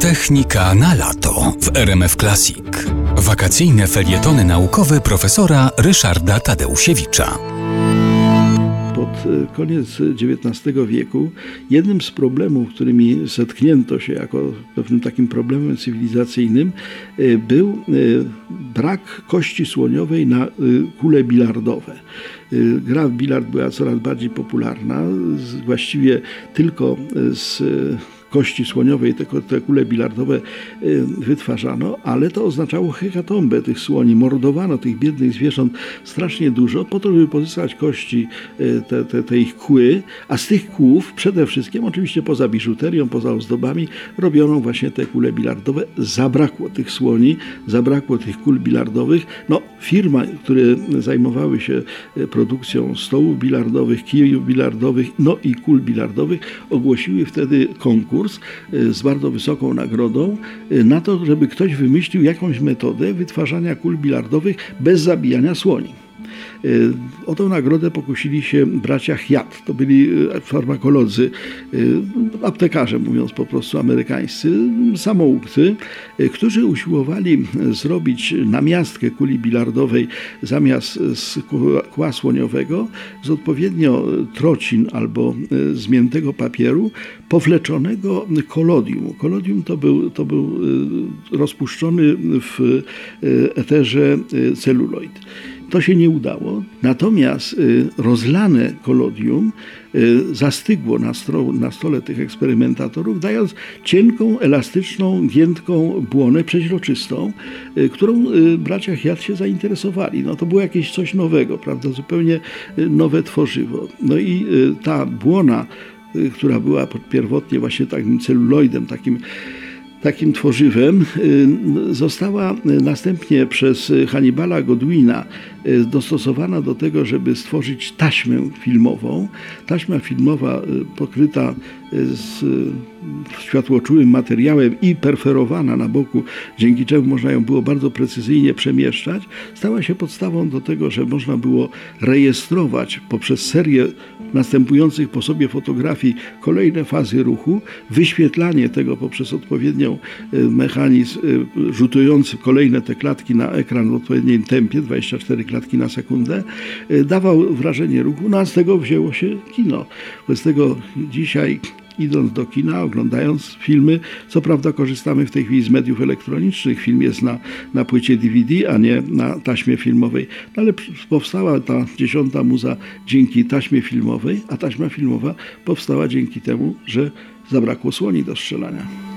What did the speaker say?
Technika na lato w RMF Classic. Wakacyjne felietony naukowe profesora Ryszarda Tadeusiewicza. Pod e, koniec XIX wieku jednym z problemów, którymi zetknięto się jako pewnym takim problemem cywilizacyjnym, e, był e, brak kości słoniowej na kule bilardowe. Gra w bilard była coraz bardziej popularna, właściwie tylko z kości słoniowej te, te kule bilardowe y, wytwarzano, ale to oznaczało hekatombę tych słoni. Mordowano tych biednych zwierząt strasznie dużo po to, żeby pozyskać kości, y, te, te, te ich kły, a z tych kłów przede wszystkim, oczywiście poza biżuterią, poza ozdobami, robiono właśnie te kule bilardowe. Zabrakło tych słoni, zabrakło tych kul bilardowych. No, firma, które zajmowały się y, produkcją stołów bilardowych, kijów bilardowych, no i kul bilardowych, ogłosiły wtedy konkurs konkurs y, z bardzo wysoką nagrodą y, na to, żeby ktoś wymyślił jakąś metodę wytwarzania kul bilardowych bez zabijania słoni. Y, o tą nagrodę pokusili się bracia Hiat. To byli y, farmakolodzy, y, aptekarze, mówiąc po prostu amerykańscy, samoukcy, którzy usiłowali zrobić namiastkę kuli bilardowej zamiast z kła słoniowego z odpowiednio trocin albo zmiętego papieru powleczonego kolodium. Kolodium to był, to był rozpuszczony w eterze celuloid. To się nie udało, natomiast y, rozlane kolodium y, zastygło na, stro, na stole tych eksperymentatorów, dając cienką, elastyczną, giętką błonę przeźroczystą, y, którą bracia Chiat się zainteresowali. No to było jakieś coś nowego, prawda, zupełnie nowe tworzywo. No i ta błona, która była pierwotnie właśnie takim celuloidem, takim takim tworzywem y, została następnie przez Hannibala Godwina y, dostosowana do tego, żeby stworzyć taśmę filmową. Taśma filmowa y, pokryta z światłoczułym materiałem i perferowana na boku, dzięki czemu można ją było bardzo precyzyjnie przemieszczać, stała się podstawą do tego, że można było rejestrować poprzez serię następujących po sobie fotografii kolejne fazy ruchu, wyświetlanie tego poprzez odpowiednią y, mechanizm y, rzutujący kolejne te klatki na ekran w odpowiednim tempie, 24 klatki na sekundę, y, dawał wrażenie ruchu, no a z tego wzięło się kino. Wobec tego dzisiaj idąc do kina, oglądając filmy. Co prawda korzystamy w tej chwili z mediów elektronicznych. Film jest na, na płycie DVD, a nie na taśmie filmowej. No ale powstała ta dziesiąta muza dzięki taśmie filmowej, a taśma filmowa powstała dzięki temu, że zabrakło słoni do strzelania.